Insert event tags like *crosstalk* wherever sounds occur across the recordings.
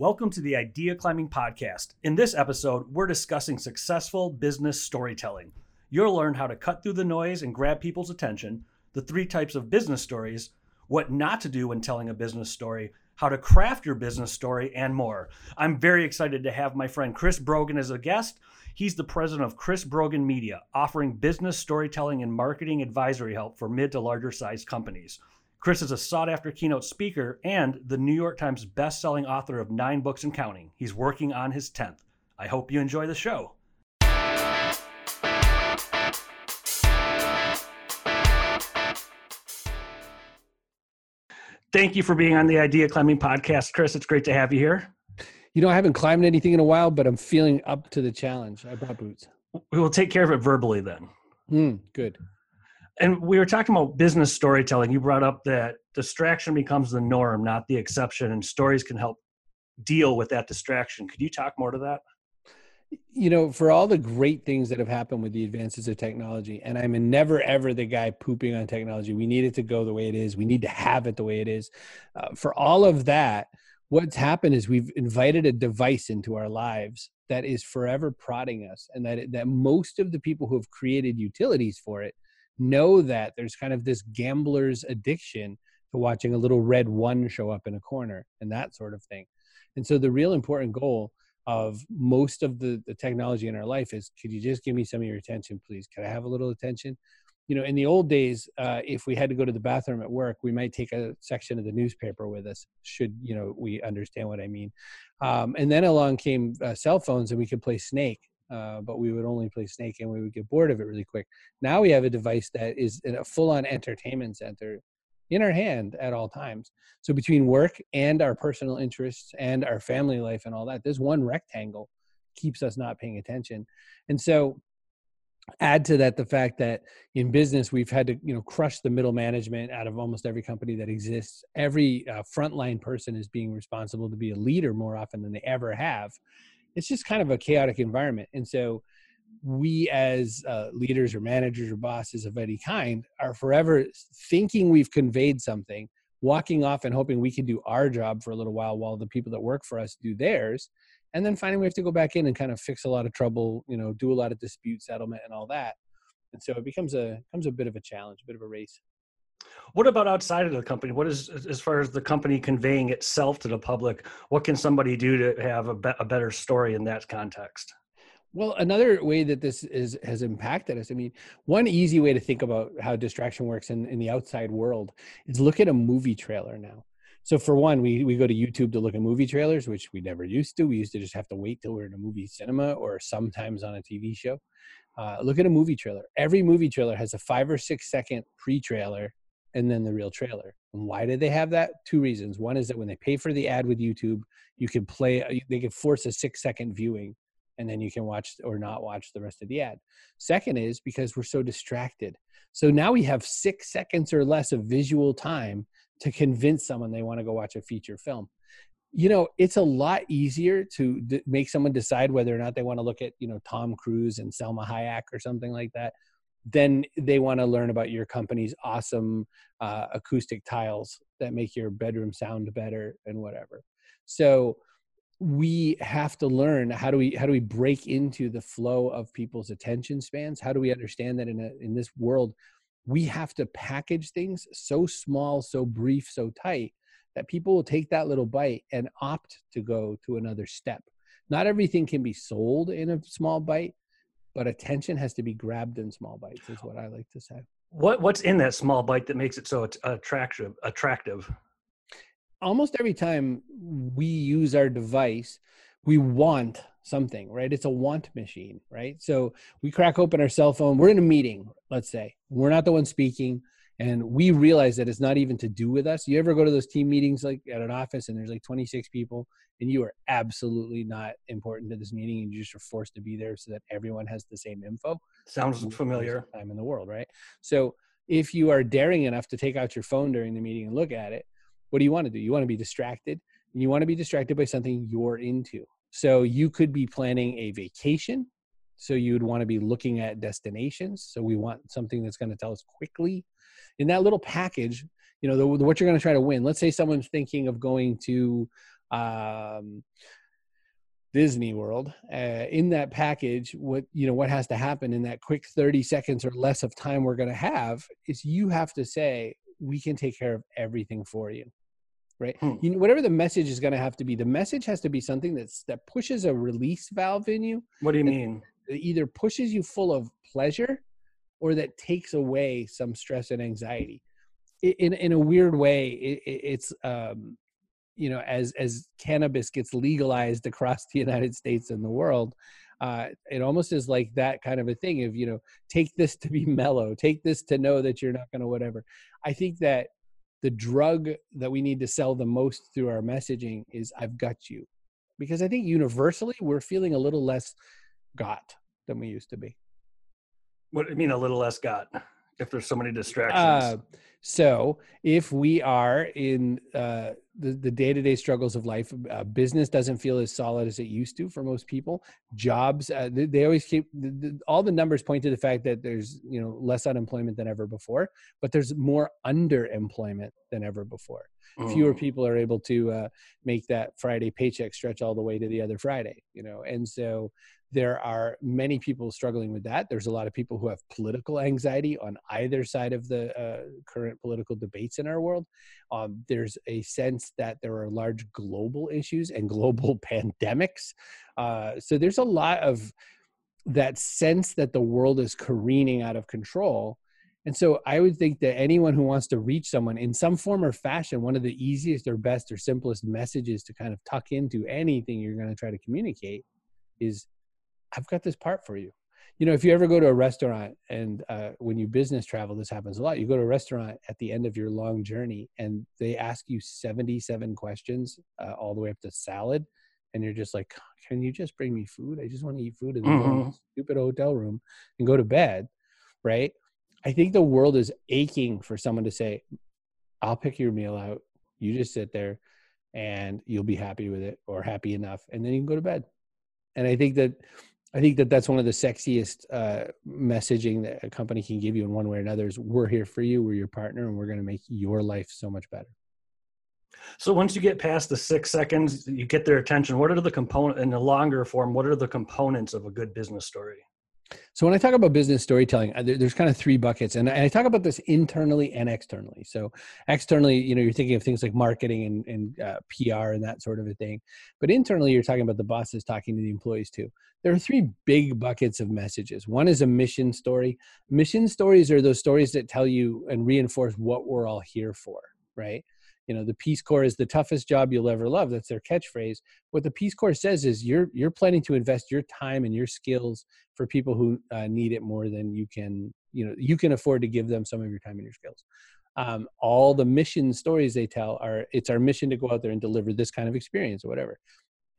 Welcome to the Idea Climbing Podcast. In this episode, we're discussing successful business storytelling. You'll learn how to cut through the noise and grab people's attention, the three types of business stories, what not to do when telling a business story, how to craft your business story, and more. I'm very excited to have my friend Chris Brogan as a guest. He's the president of Chris Brogan Media, offering business storytelling and marketing advisory help for mid to larger sized companies. Chris is a sought after keynote speaker and the New York Times best-selling author of nine books and counting. He's working on his 10th. I hope you enjoy the show. Thank you for being on the Idea Climbing podcast, Chris. It's great to have you here. You know, I haven't climbed anything in a while, but I'm feeling up to the challenge. I brought boots. We will take care of it verbally then. Mm, good and we were talking about business storytelling. You brought up that distraction becomes the norm, not the exception, and stories can help deal with that distraction. Could you talk more to that? You know, for all the great things that have happened with the advances of technology, and I'm never ever the guy pooping on technology. We need it to go the way it is. We need to have it the way it is. Uh, for all of that, what's happened is we've invited a device into our lives that is forever prodding us, and that that most of the people who have created utilities for it know that there's kind of this gambler's addiction to watching a little red one show up in a corner and that sort of thing. And so the real important goal of most of the, the technology in our life is could you just give me some of your attention, please? Can I have a little attention? You know, in the old days, uh, if we had to go to the bathroom at work, we might take a section of the newspaper with us. Should you know we understand what I mean? Um, and then along came uh, cell phones, and we could play Snake uh, but we would only play Snake and we would get bored of it really quick. Now we have a device that is a full on entertainment center in our hand at all times. So between work and our personal interests and our family life and all that, this one rectangle keeps us not paying attention. And so add to that the fact that in business we've had to you know crush the middle management out of almost every company that exists every uh, frontline person is being responsible to be a leader more often than they ever have it's just kind of a chaotic environment. And so we as uh, leaders or managers or bosses of any kind are forever thinking we've conveyed something walking off and hoping we can do our job for a little while while the people that work for us do theirs and then finally we have to go back in and kind of fix a lot of trouble you know do a lot of dispute settlement and all that and so it becomes a becomes a bit of a challenge a bit of a race what about outside of the company? What is as far as the company conveying itself to the public? What can somebody do to have a, be- a better story in that context? Well, another way that this is has impacted us. I mean, one easy way to think about how distraction works in, in the outside world is look at a movie trailer now. So for one, we, we go to YouTube to look at movie trailers, which we never used to. We used to just have to wait till we're in a movie cinema or sometimes on a TV show. Uh, look at a movie trailer. Every movie trailer has a five or six second pre-trailer and then the real trailer. And why did they have that? Two reasons. One is that when they pay for the ad with YouTube, you can play, uh, they can force a six second viewing and then you can watch or not watch the rest of the ad. Second is because we're so distracted. So now we have six seconds or less of visual time to convince someone they want to go watch a feature film. You know, it's a lot easier to d- make someone decide whether or not they want to look at, you know, Tom Cruise and Salma Hayek or something like that then they want to learn about your company's awesome uh, acoustic tiles that make your bedroom sound better and whatever. So we have to learn how do we how do we break into the flow of people's attention spans? How do we understand that in a in this world we have to package things so small so brief so tight that people will take that little bite and opt to go to another step. Not everything can be sold in a small bite but attention has to be grabbed in small bites is what i like to say. What what's in that small bite that makes it so attractive attractive? Almost every time we use our device we want something right? It's a want machine right? So we crack open our cell phone we're in a meeting let's say. We're not the one speaking and we realize that it's not even to do with us. You ever go to those team meetings like at an office and there's like 26 people and you are absolutely not important to this meeting and you just are forced to be there so that everyone has the same info? Sounds familiar. time in the world right? So if you are daring enough to take out your phone during the meeting and look at it what do you want to do? You want to be distracted and you want to be distracted by something you're into. So you could be planning a vacation so you'd want to be looking at destinations so we want something that's going to tell us quickly in that little package you know the, what you're going to try to win let's say someone's thinking of going to um, Disney World. Uh, in that package, what you know what has to happen in that quick 30 seconds or less of time we're going to have is you have to say we can take care of everything for you. Right, hmm. you know, whatever the message is going to have to be, the message has to be something that's that pushes a release valve in you. What do you mean? It either pushes you full of pleasure, or that takes away some stress and anxiety. In in a weird way, it, it's um, you know as as cannabis gets legalized across the united states and the world uh, it almost is like that kind of a thing of you know take this to be *laughs* mellow take this to know that you're not going to whatever i think that the drug that we need to sell the most through our messaging is i've got you because i think universally we're feeling a little less got than we used to be. What do you mean a little less got if there's so many distractions? Uh, so if we are in uh, the, the day-to-day struggles of life uh, business doesn't feel as solid as it used to for most people. Jobs uh, they, they, always keep the, the, all the numbers point to the fact that there's you know less unemployment than ever before but there's more underemployment than ever before. Mm. fewer people are able to uh, make that friday paycheck stretch all the way to the other friday you know and so there are many people struggling with that. There's a lot of people who have political anxiety on either side of the uh, current political debates in our world. Um, there's a sense that there are large global issues and global *laughs* pandemics. Uh, so there's a lot of that sense that the world is careening out of control. And so I would think that anyone who wants to reach someone in some form or fashion, one of the easiest or best or simplest messages to kind of tuck into anything you're going to try to communicate is I've got this part for you. You know, if you ever go to a restaurant and uh, when you business travel, this happens a lot. You go to a restaurant at the end of your long journey and they ask you 77 questions uh, all the way up to salad. And you're just like, can you just bring me food? I just want to eat food in the mm-hmm. stupid hotel room and go to bed. Right. I think the world is aching for someone to say, I'll pick your meal out. You just sit there and you'll be happy with it or happy enough. And then you can go to bed. And I think that I think that that's one of the sexiest uh, messaging that a company can give you in one way or another is we're here for you, we're your partner, and we're going to make your life so much better. So once you get past the six seconds, you get their attention. What are the component in the longer form? What are the components of a good business story? So when I talk about business storytelling, uh, there's kind of three buckets, and I talk about this internally and externally. So externally, you know, you're thinking of things like marketing and, and uh, PR and that sort of a thing, but internally, you're talking about the bosses talking to the employees too. There are three big buckets of messages. One is a mission story. Mission stories are those stories that tell you and reinforce what we're all here for, right? You know the peace corps is the toughest job you'll ever love that's their catchphrase. What the peace corps says is you're you're planning to invest your time and your skills for people who uh, need it more than you can you know you can afford to give them some of your time and your skills. Um, all the mission stories they tell are it's our mission to go out there and deliver this kind of experience or whatever.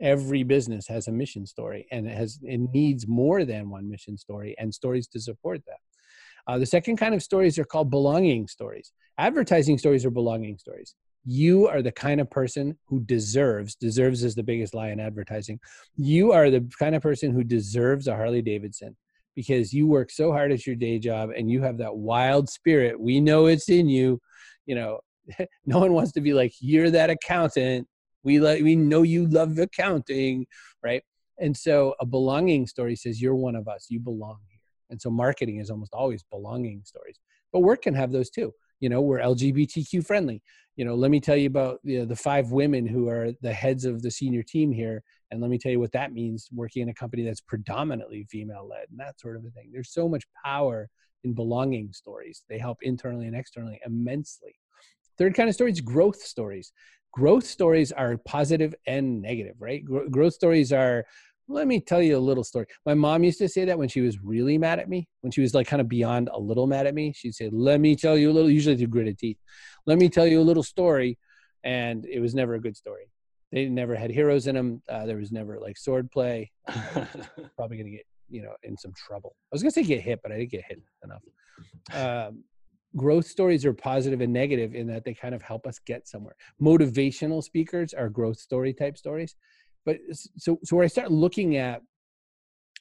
Every business has a mission story and it has it needs more than one mission story and stories to support that. Uh, the second kind of stories are called belonging stories. Advertising stories are belonging stories you are the kind of person who deserves deserves is the biggest lie in advertising. You are the kind of person who deserves a harley davidson because you work so hard at your day job and you have that wild spirit. We know it's in you. You know *laughs* no one wants to be like you're that accountant. We like we know you love accounting right? And so a belonging story says you're one of us. You belong here. And so marketing is almost always belonging stories. But work can have those too. You know we're lgbtq friendly you know let me tell you about you know, the five women who are the heads of the senior team here and let me tell you what that means working in a company that's predominantly female led and that sort of a thing. There's so much power in belonging stories. They help internally and externally immensely. Third kind of stories growth stories. Growth stories are positive and negative right? Growth stories are let me tell you a little story. My mom used to say that when she was really mad at me, when she was like kind of beyond a little mad at me, she'd say, Let me tell you a little, usually through gritted teeth, let me tell you a little story. And it was never a good story. They never had heroes in them. Uh, there was never like sword play. *laughs* Probably going to get, you know, in some trouble. I was going to say get hit, but I didn't get hit enough. Um, growth stories are positive and negative in that they kind of help us get somewhere. Motivational speakers are growth story type stories but so so where I start looking at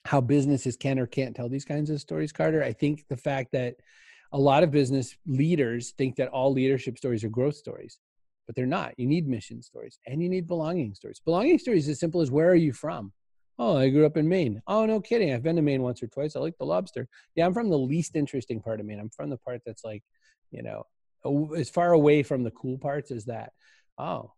how businesses can or can't tell these kinds of stories, Carter, I think the fact that a lot of business leaders think that all leadership stories are growth stories. but they're not. You need mission stories and you need belonging stories. Belonging stories is as simple as where are you from? Oh, I grew up in Maine. Oh, no kidding. I've been to Maine once or twice. I like the lobster. Yeah, I'm from the least interesting part of Maine. I'm from the part that's like, you know, as far away from the cool parts as that. Oh,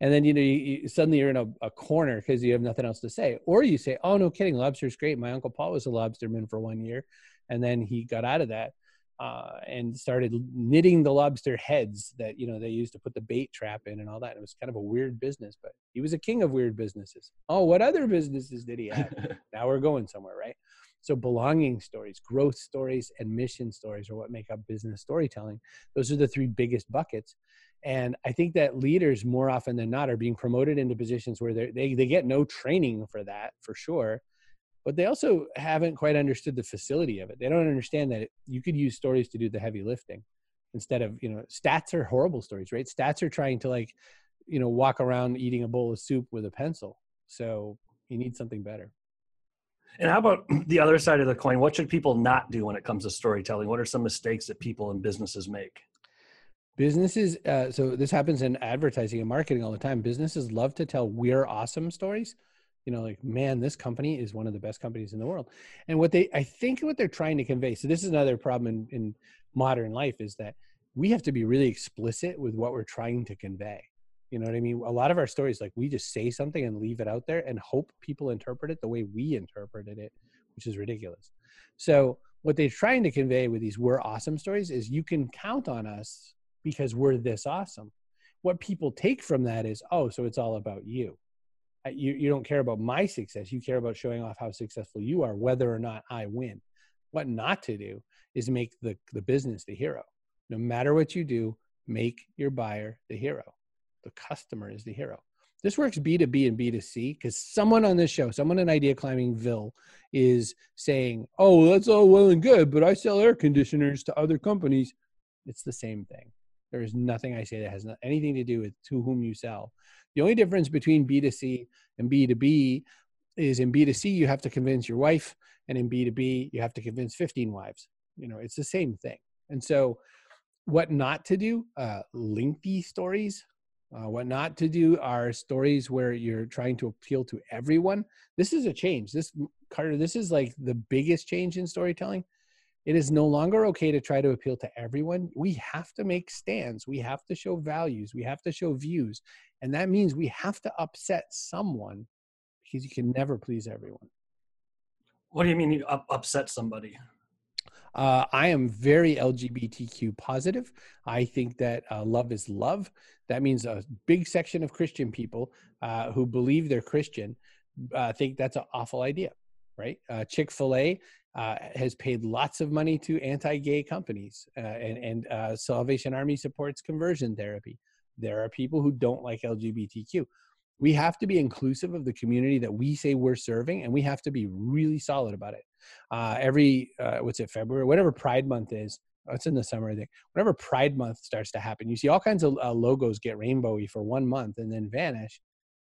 and then you know you, you, suddenly you're in a, a corner because you have nothing else to say or you say oh no kidding lobster's great my uncle paul was a lobsterman for one year and then he got out of that uh, and started knitting the lobster heads that you know they used to put the bait trap in and all that it was kind of a weird business but he was a king of weird businesses. Oh what other businesses did he have? *laughs* Now we're going somewhere right? So belonging stories growth stories and mission stories are what make up business storytelling. Those are the three biggest buckets and I think that leaders more often than not are being promoted into positions where they they get no training for that for sure, but they also haven't quite understood the facility of it. They don't understand that you could use stories to do the heavy lifting instead of you know stats are horrible stories, right? Stats are trying to like you know walk around eating a bowl of soup with a pencil. So you need something better. And how about *clears throat* the other side of the coin? What should people not do when it comes to storytelling? What are some mistakes that people and businesses make? businesses uh, so this happens in advertising and marketing all the time businesses love to tell we're awesome stories you know like man this company is one of the best companies in the world and what they i think what they're trying to convey so this is another problem in, in modern life is that we have to be really explicit with what we're trying to convey you know what i mean a lot of our stories like we just say something and leave it out there and hope people interpret it the way we interpreted it which is ridiculous so what they're trying to convey with these we're awesome stories is you can count on us because we're this awesome. What people take from that is, oh, so it's all about you. You, you don't care about my success. You care about showing off how successful you are, whether or not I win. What not to do is make the, the business the hero. No matter what you do, make your buyer the hero. The customer is the hero. This works B2B and B2C because someone on this show, someone in Idea Climbing Ville, is saying, oh, that's all well and good, but I sell air conditioners to other companies. It's the same thing. There is nothing I say that has anything to do with to whom you sell. The only difference between B2C and B2B is in B2C, you have to convince your wife, and in B2B, you have to convince 15 wives. You know, it's the same thing. And so, what not to do, uh, lengthy stories. Uh, what not to do are stories where you're trying to appeal to everyone. This is a change. This, Carter, this is like the biggest change in storytelling it is no longer okay to try to appeal to everyone. We have to make stands. We have to show values. We have to show views. And that means we have to upset someone because you can never please everyone. What do you mean you up- upset somebody? Uh, I am very LGBTQ positive. I think that uh, love is love. That means a big section of Christian people uh, who believe they're Christian uh, think that's an awful idea, right? Uh, Chick fil A uh, has paid lots of money to anti-gay companies, uh, and, and uh, Salvation Army supports conversion therapy. There are people who don't like LGBTQ. We have to be inclusive of the community that we say we're serving, and we have to be really solid about it. Uh, every uh, what's it February, whatever Pride Month is, oh, it's in the summer, I think. Whenever Pride Month starts to happen, you see all kinds of uh, logos get rainbowy for one month and then vanish,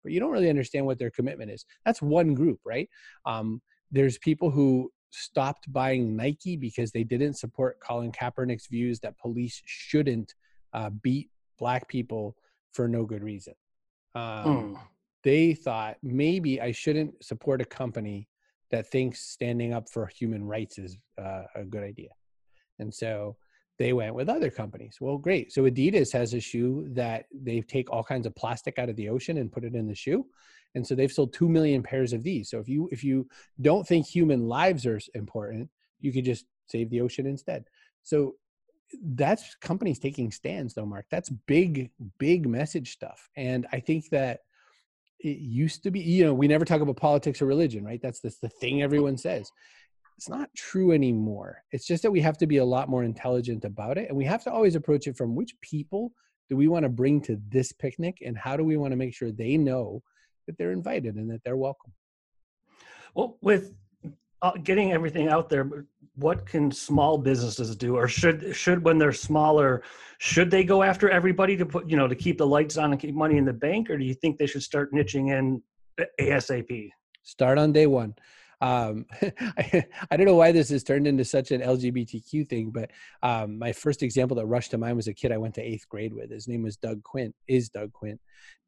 but you don't really understand what their commitment is. That's one group, right? Um, there's people who stopped buying Nike because they didn't support Colin Kaepernick's views that police shouldn't uh, beat black people for no good reason. Um, mm. They thought maybe I shouldn't support a company that thinks standing up for human rights is uh, a good idea. And so they went with other companies. Well, great. So Adidas has a shoe that they take all kinds of plastic out of the ocean and put it in the shoe. And so they've sold 2 million pairs of these. So if you if you don't think human lives are important you could just save the ocean instead. So that's companies taking stands though mark. That's big big message stuff. And i think that it used to be you know we never talk about politics or religion right? That's, that's the thing everyone says it's not true anymore it's just that we have to be a lot more intelligent about it and we have to always approach it from which people do we want to bring to this picnic and how do we want to make sure they know that they're invited and that they're welcome. Well, with uh, getting everything out there, what can small businesses do, or should should when they're smaller, should they go after everybody to put you know to keep the lights on and keep money in the bank, or do you think they should start niching in ASAP? Start on day one. Um, I, *laughs* I, don't know why this has turned into such an LGBTQ thing, but um, my first example that rushed to mind was a kid I went to eighth grade with. His name was Doug Quint. Is Doug Quint?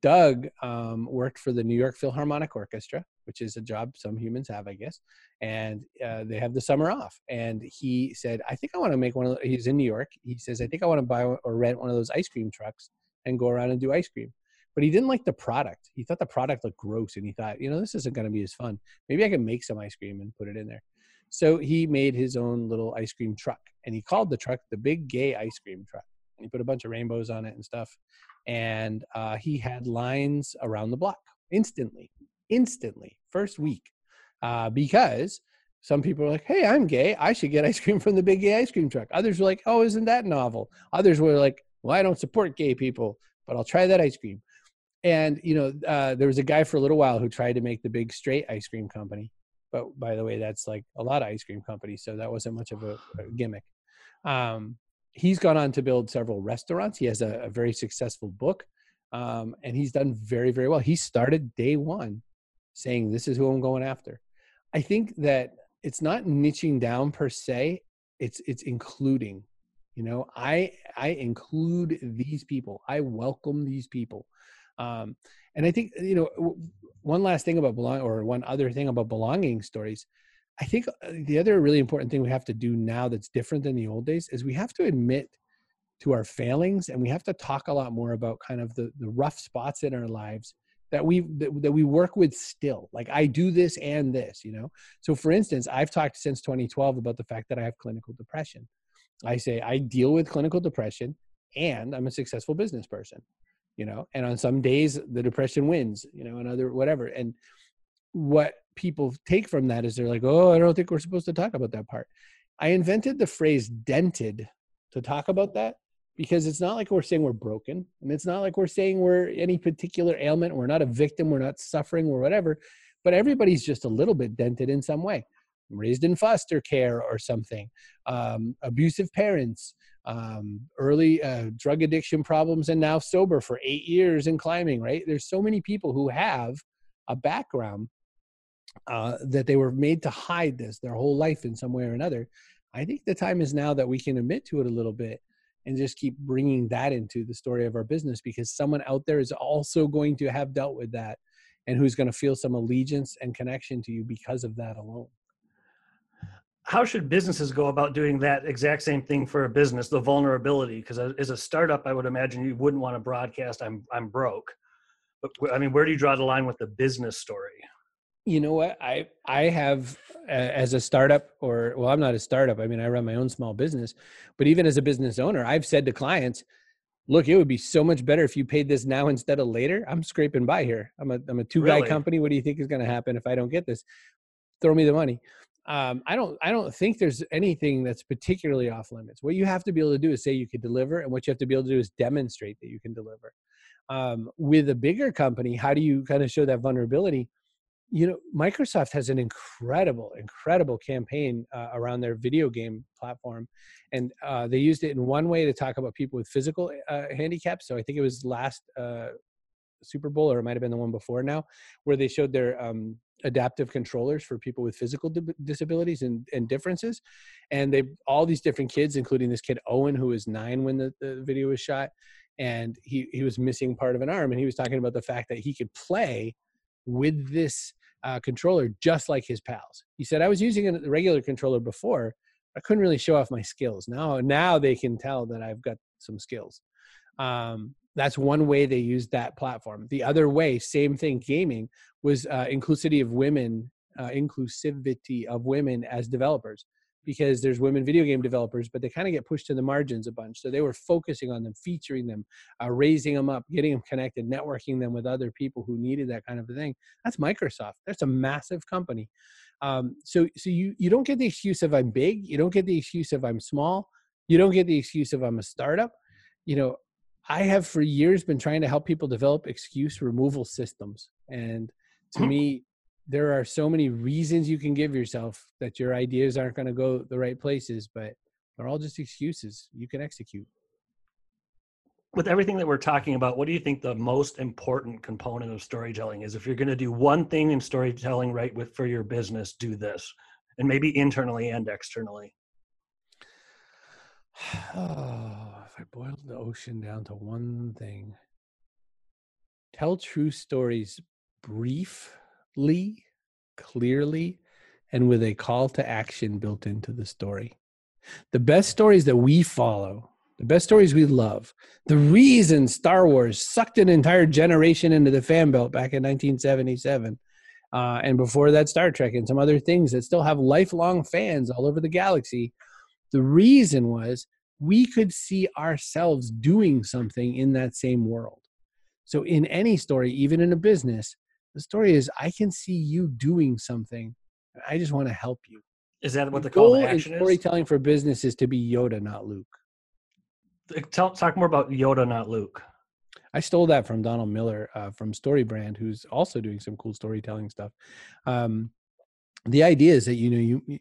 Doug um, worked for the New York Philharmonic Orchestra, which is a job some humans have, I guess. And uh, they have the summer off. And he said, "I think I want to make one of." The, he's in New York. He says, "I think I want to buy or rent one of those ice cream trucks and go around and do ice cream." But he didn't like the product. He thought the product looked gross and he thought, you know, this isn't going to be as fun. Maybe I can make some ice cream and put it in there. So he made his own little ice cream truck and he called the truck the Big Gay Ice Cream Truck. And he put a bunch of rainbows on it and stuff. And uh, he had lines around the block instantly, instantly, first week. Uh, because some people are like, hey, I'm gay. I should get ice cream from the Big Gay Ice Cream Truck. Others were like, oh, isn't that novel? Others were like, well, I don't support gay people, but I'll try that ice cream and you know uh, there was a guy for a little while who tried to make the big straight ice cream company but by the way that's like a lot of ice cream companies so that wasn't much of a, a gimmick. Um, he's gone on to build several restaurants. He has a, a very successful book um, and he's done very very well. He started day one saying this is who i'm going after. I think that it's not niching down per se it's it's including you know? I i include these people. I welcome these people um, and I think you know one last thing about belong or one other thing about belonging stories. I think uh, the other really important thing we have to do now that's different than the old days is we have to admit to our failings and we have to talk a lot more about kind of the, the rough spots in our lives that we that, that we work with still. Like i do this and this you know? So for instance i've talked since 2012 about the fact that i have clinical depression. I say i deal with clinical depression and i'm a successful business person you know and on some days the depression wins you know and other whatever. And what people take from that is they're like oh i don't think we're supposed to talk about that part. I invented the phrase dented to talk about that because it's not like we're saying we're broken and it's not like we're saying we're any particular ailment we're not a victim we're not suffering or whatever but everybody's just a little bit dented in some way raised in foster care or something. Um, abusive parents um, early uh, drug addiction problems and now sober for eight years and climbing right? There's so many people who have a background uh, that they were made to hide this their whole life in some way or another. I think the time is now that we can admit to it a little bit and just keep bringing that into the story of our business because someone out there is also going to have dealt with that and who's going to feel some allegiance and connection to you because of that alone how should businesses go about doing that exact same thing for a business the vulnerability? Because as a startup i would imagine you wouldn't want to broadcast i'm i'm broke. But i mean where do you draw the line with the business story? You know what? I i have uh, as a startup or well i'm not a startup i mean i run my own small business but even as a business owner i've said to clients look it would be so much better if you paid this now instead of later. I'm scraping by here. I'm a, I'm a two guy really? company. What do you think is going to happen if i don't get this? Throw me the money um, I don't I don't think there's anything that's particularly off limits. What you have to be able to do is say you could deliver, and what you have to be able to do is demonstrate that you can deliver. Um, with a bigger company, how do you kind of show that vulnerability? You know, Microsoft has an incredible, incredible campaign uh, around their video game platform, and uh, they used it in one way to talk about people with physical uh, handicaps. So I think it was last uh, Super Bowl, or it might have been the one before now, where they showed their um, adaptive controllers for people with physical disabilities and, and differences. And they all these different kids, including this kid Owen, who was nine when the, the video was shot, and he he was missing part of an arm, and he was talking about the fact that he could play with this uh, controller just like his pals. He said, "I was using a regular controller before." I couldn't really show off my skills. Now, now they can tell that I've got some skills. Um, that's one way they used that platform. The other way same thing gaming was uh, inclusivity of women uh, inclusivity of women as developers because there's women video game developers but they kind of get pushed to the margins a bunch. So they were focusing on them featuring them uh, raising them up getting them connected networking them with other people who needed that kind of a thing. That's microsoft. That's a massive company. Um, so so you you don't get the excuse of i'm big. You don't get the excuse of i'm small. You don't get the excuse of i'm a startup. You know I have for years been trying to help people develop excuse removal systems. And to mm-hmm. me, there are so many reasons you can give yourself that your ideas aren't going to go the right places, but they're all just excuses you can execute. with everything that we're talking about, what do you think the most important component of storytelling is? If you're going to do one thing in storytelling right with for your business, do this, and maybe internally and externally. Oh, if I boiled the ocean down to one thing, tell true stories briefly, clearly, and with a call to action built into the story. The best stories that we follow, the best stories we love, the reason Star Wars sucked an entire generation into the fan belt back in 1977, uh, and before that, Star Trek and some other things that still have lifelong fans all over the galaxy. The reason was we could see ourselves doing something in that same world. So, in any story, even in a business, the story is I can see you doing something. I just want to help you. Is that what the, the call to action is? Storytelling for business is to be Yoda, not Luke. Tell, talk more about Yoda, not Luke. I stole that from Donald Miller uh, from StoryBrand, who's also doing some cool storytelling stuff. Um, the idea is that you know you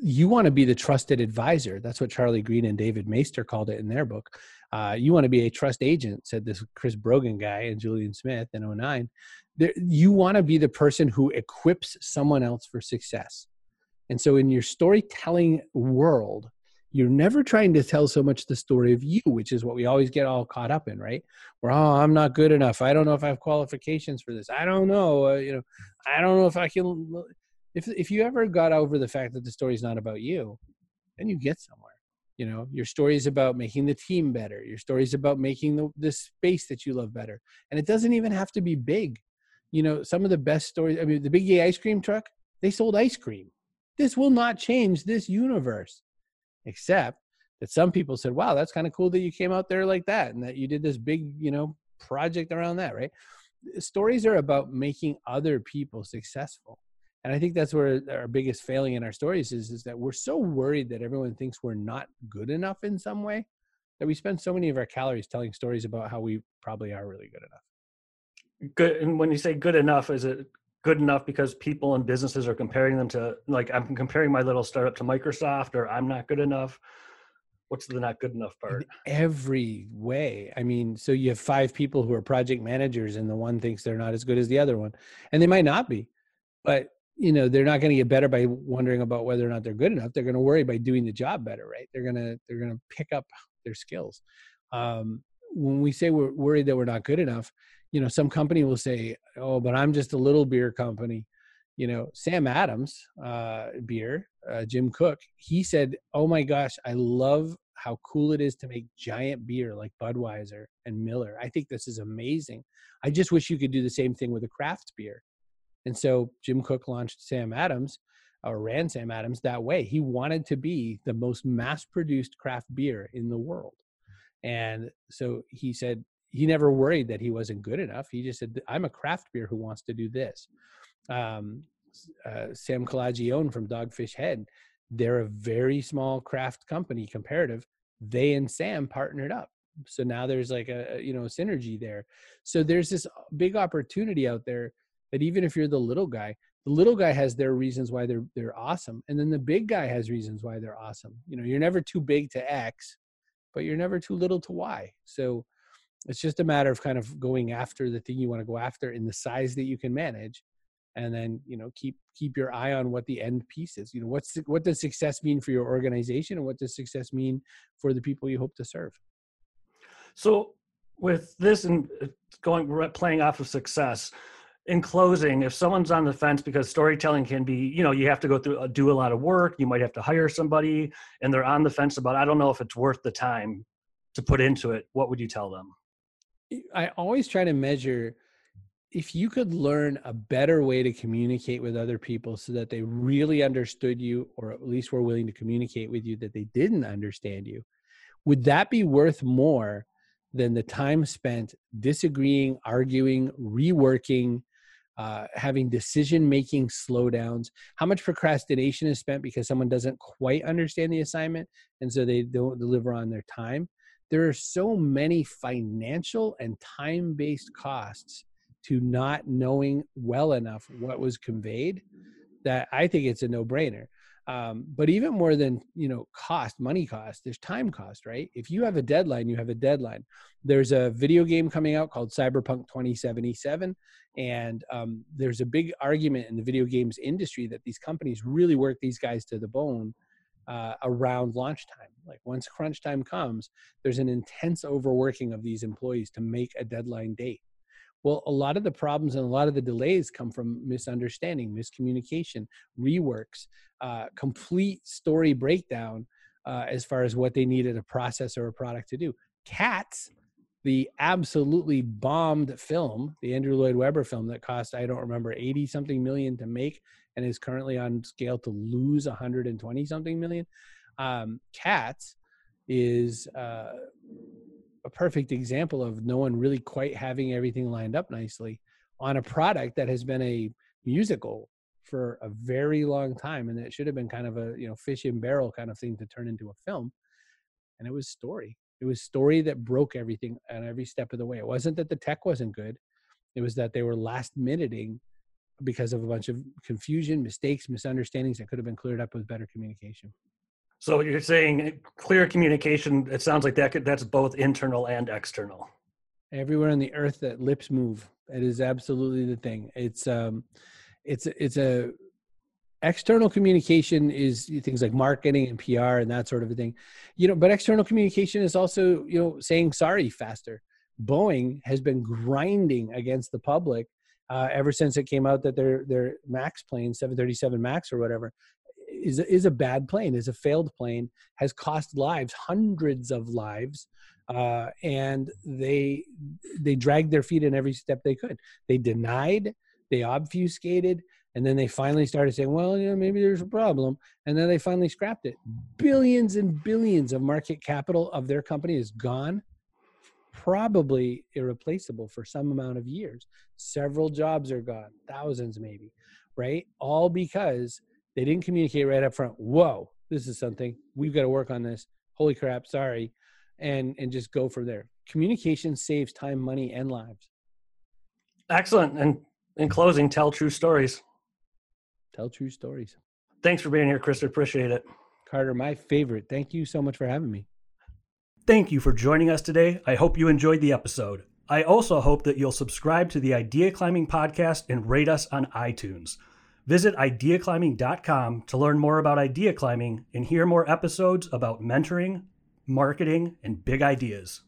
you want to be the trusted advisor. That's what Charlie Green and David Maister called it in their book. Uh, you want to be a trust agent, said this Chris Brogan guy and Julien Smith in 09. There, you want to be the person who equips someone else for success. And so in your storytelling world, you're never trying to tell so much the story of you, which is what we always get all caught up in, right? Where oh, I'm not good enough. I don't know if I have qualifications for this. I don't know. Uh, you know, I don't know if I can. If if you ever got over the fact that the story is not about you, then you get somewhere. You know, your story is about making the team better. Your story is about making the the space that you love better, and it doesn't even have to be big. You know, some of the best stories. I mean, the Big Gay ice cream truck. They sold ice cream. This will not change this universe except that some people said, wow, that's kind of cool that you came out there like that and that you did this big, you know, project around that, right? Stories are about making other people successful. And I think that's where our biggest failing in our stories is, is that we're so worried that everyone thinks we're not good enough in some way that we spend so many of our calories telling stories about how we probably are really good enough. Good. And when you say good enough, is it good enough because people and businesses are comparing them to like i'm comparing my little startup to microsoft or i'm not good enough what's the not good enough part In every way i mean so you have five people who are project managers and the one thinks they're not as good as the other one and they might not be but you know they're not going to get better by wondering about whether or not they're good enough. They're going to worry by doing the job better right? They're going to they're going to pick up their skills. Um, when we say we're worried that we're not good enough you know some company will say oh but i'm just a little beer company. You know sam adams uh, beer uh, jim Koch he said oh my gosh i love how cool it is to make giant beer like budweiser and miller. I think this is amazing. I just wish you could do the same thing with a craft beer and so jim Koch launched sam adams or ran sam adams that way he wanted to be the most mass produced craft beer in the world and so he said he never worried that he wasn't good enough. He just said, "I'm a craft beer who wants to do this." Um, uh, Sam Calagione from Dogfish Head, they're a very small craft company comparative. They and Sam partnered up, so now there's like a you know synergy there. So there's this big opportunity out there that even if you're the little guy, the little guy has their reasons why they're they're awesome, and then the big guy has reasons why they're awesome. You know, you're never too big to X, but you're never too little to Y. So it's just a matter of kind of going after the thing you want to go after in the size that you can manage and then you know keep keep your eye on what the end piece is you know what's what does success mean for your organization and what does success mean for the people you hope to serve so with this and uh, going playing off of success in closing if someone's on the fence because storytelling can be you know you have to go through do a lot of work you might have to hire somebody and they're on the fence about i don't know if it's worth the time to put into it what would you tell them? I always try to measure if you could learn a better way to communicate with other people so that they really understood you or at least were willing to communicate with you that they didn't understand you would that be worth more than the time spent disagreeing arguing reworking uh, having decision making slowdowns how much procrastination is spent because someone doesn't quite understand the assignment and so they don't deliver on their time there are so many financial and time based costs to not knowing well enough what was conveyed that I think it's a no brainer. Um, but even more than you know cost money cost there's time cost right? If you have a deadline you have a deadline. There's a video game coming out called cyberpunk 2077 and um, there's a big argument in the video games industry that these companies really work these guys to the bone uh, around launch time. Like once crunch time comes there's an intense overworking of these employees to make a deadline date well, a lot of the problems and a lot of the delays come from misunderstanding, miscommunication, reworks, uh, complete story breakdown uh, as far as what they needed a process or a product to do. Cats, the absolutely bombed film, the Andrew Lloyd Webber film that cost, I don't remember, 80 something million to make and is currently on scale to lose 120 something million. Um, Cats is uh, a perfect example of no one really quite having everything lined up nicely on a product that has been a musical for a very long time and it should have been kind of a you know fish and barrel kind of thing to turn into a film. And it was story. It was story that broke everything at every step of the way. It wasn't that the tech wasn't good. It was that they were last minuting because of a bunch of confusion mistakes misunderstandings that could have been cleared up with better communication so you're saying clear communication. It sounds like that could, that's both internal and external. Everywhere on the earth that lips move, it is absolutely the thing. It's um, it's it's a external communication is things like marketing and PR and that sort of a thing, you know. But external communication is also you know saying sorry faster. Boeing has been grinding against the public uh, ever since it came out that their their Max plane, 737 Max or whatever, is is a bad plane, is a failed plane, has cost lives, hundreds of lives, uh, and they they dragged their feet in every step they could. They denied, they obfuscated, and then they finally started saying, "Well, you know, maybe there's a problem," and then they finally scrapped it. Billions and billions of market capital of their company is gone. Probably irreplaceable for some amount of years. Several jobs are gone, thousands maybe, right? All because they didn't communicate right up front. Whoa, this is something we've got to work on this. Holy crap, sorry, and and just go from there. Communication saves time, money, and lives. Excellent. And in closing, tell true stories. Tell true stories. Thanks for being here, Chris. Appreciate it. Carter, my favorite. Thank you so much for having me. Thank you for joining us today. I hope you enjoyed the episode. I also hope that you'll subscribe to the Idea Climbing podcast and rate us on iTunes. Visit ideaclimbing.com to learn more about idea climbing and hear more episodes about mentoring, marketing, and big ideas.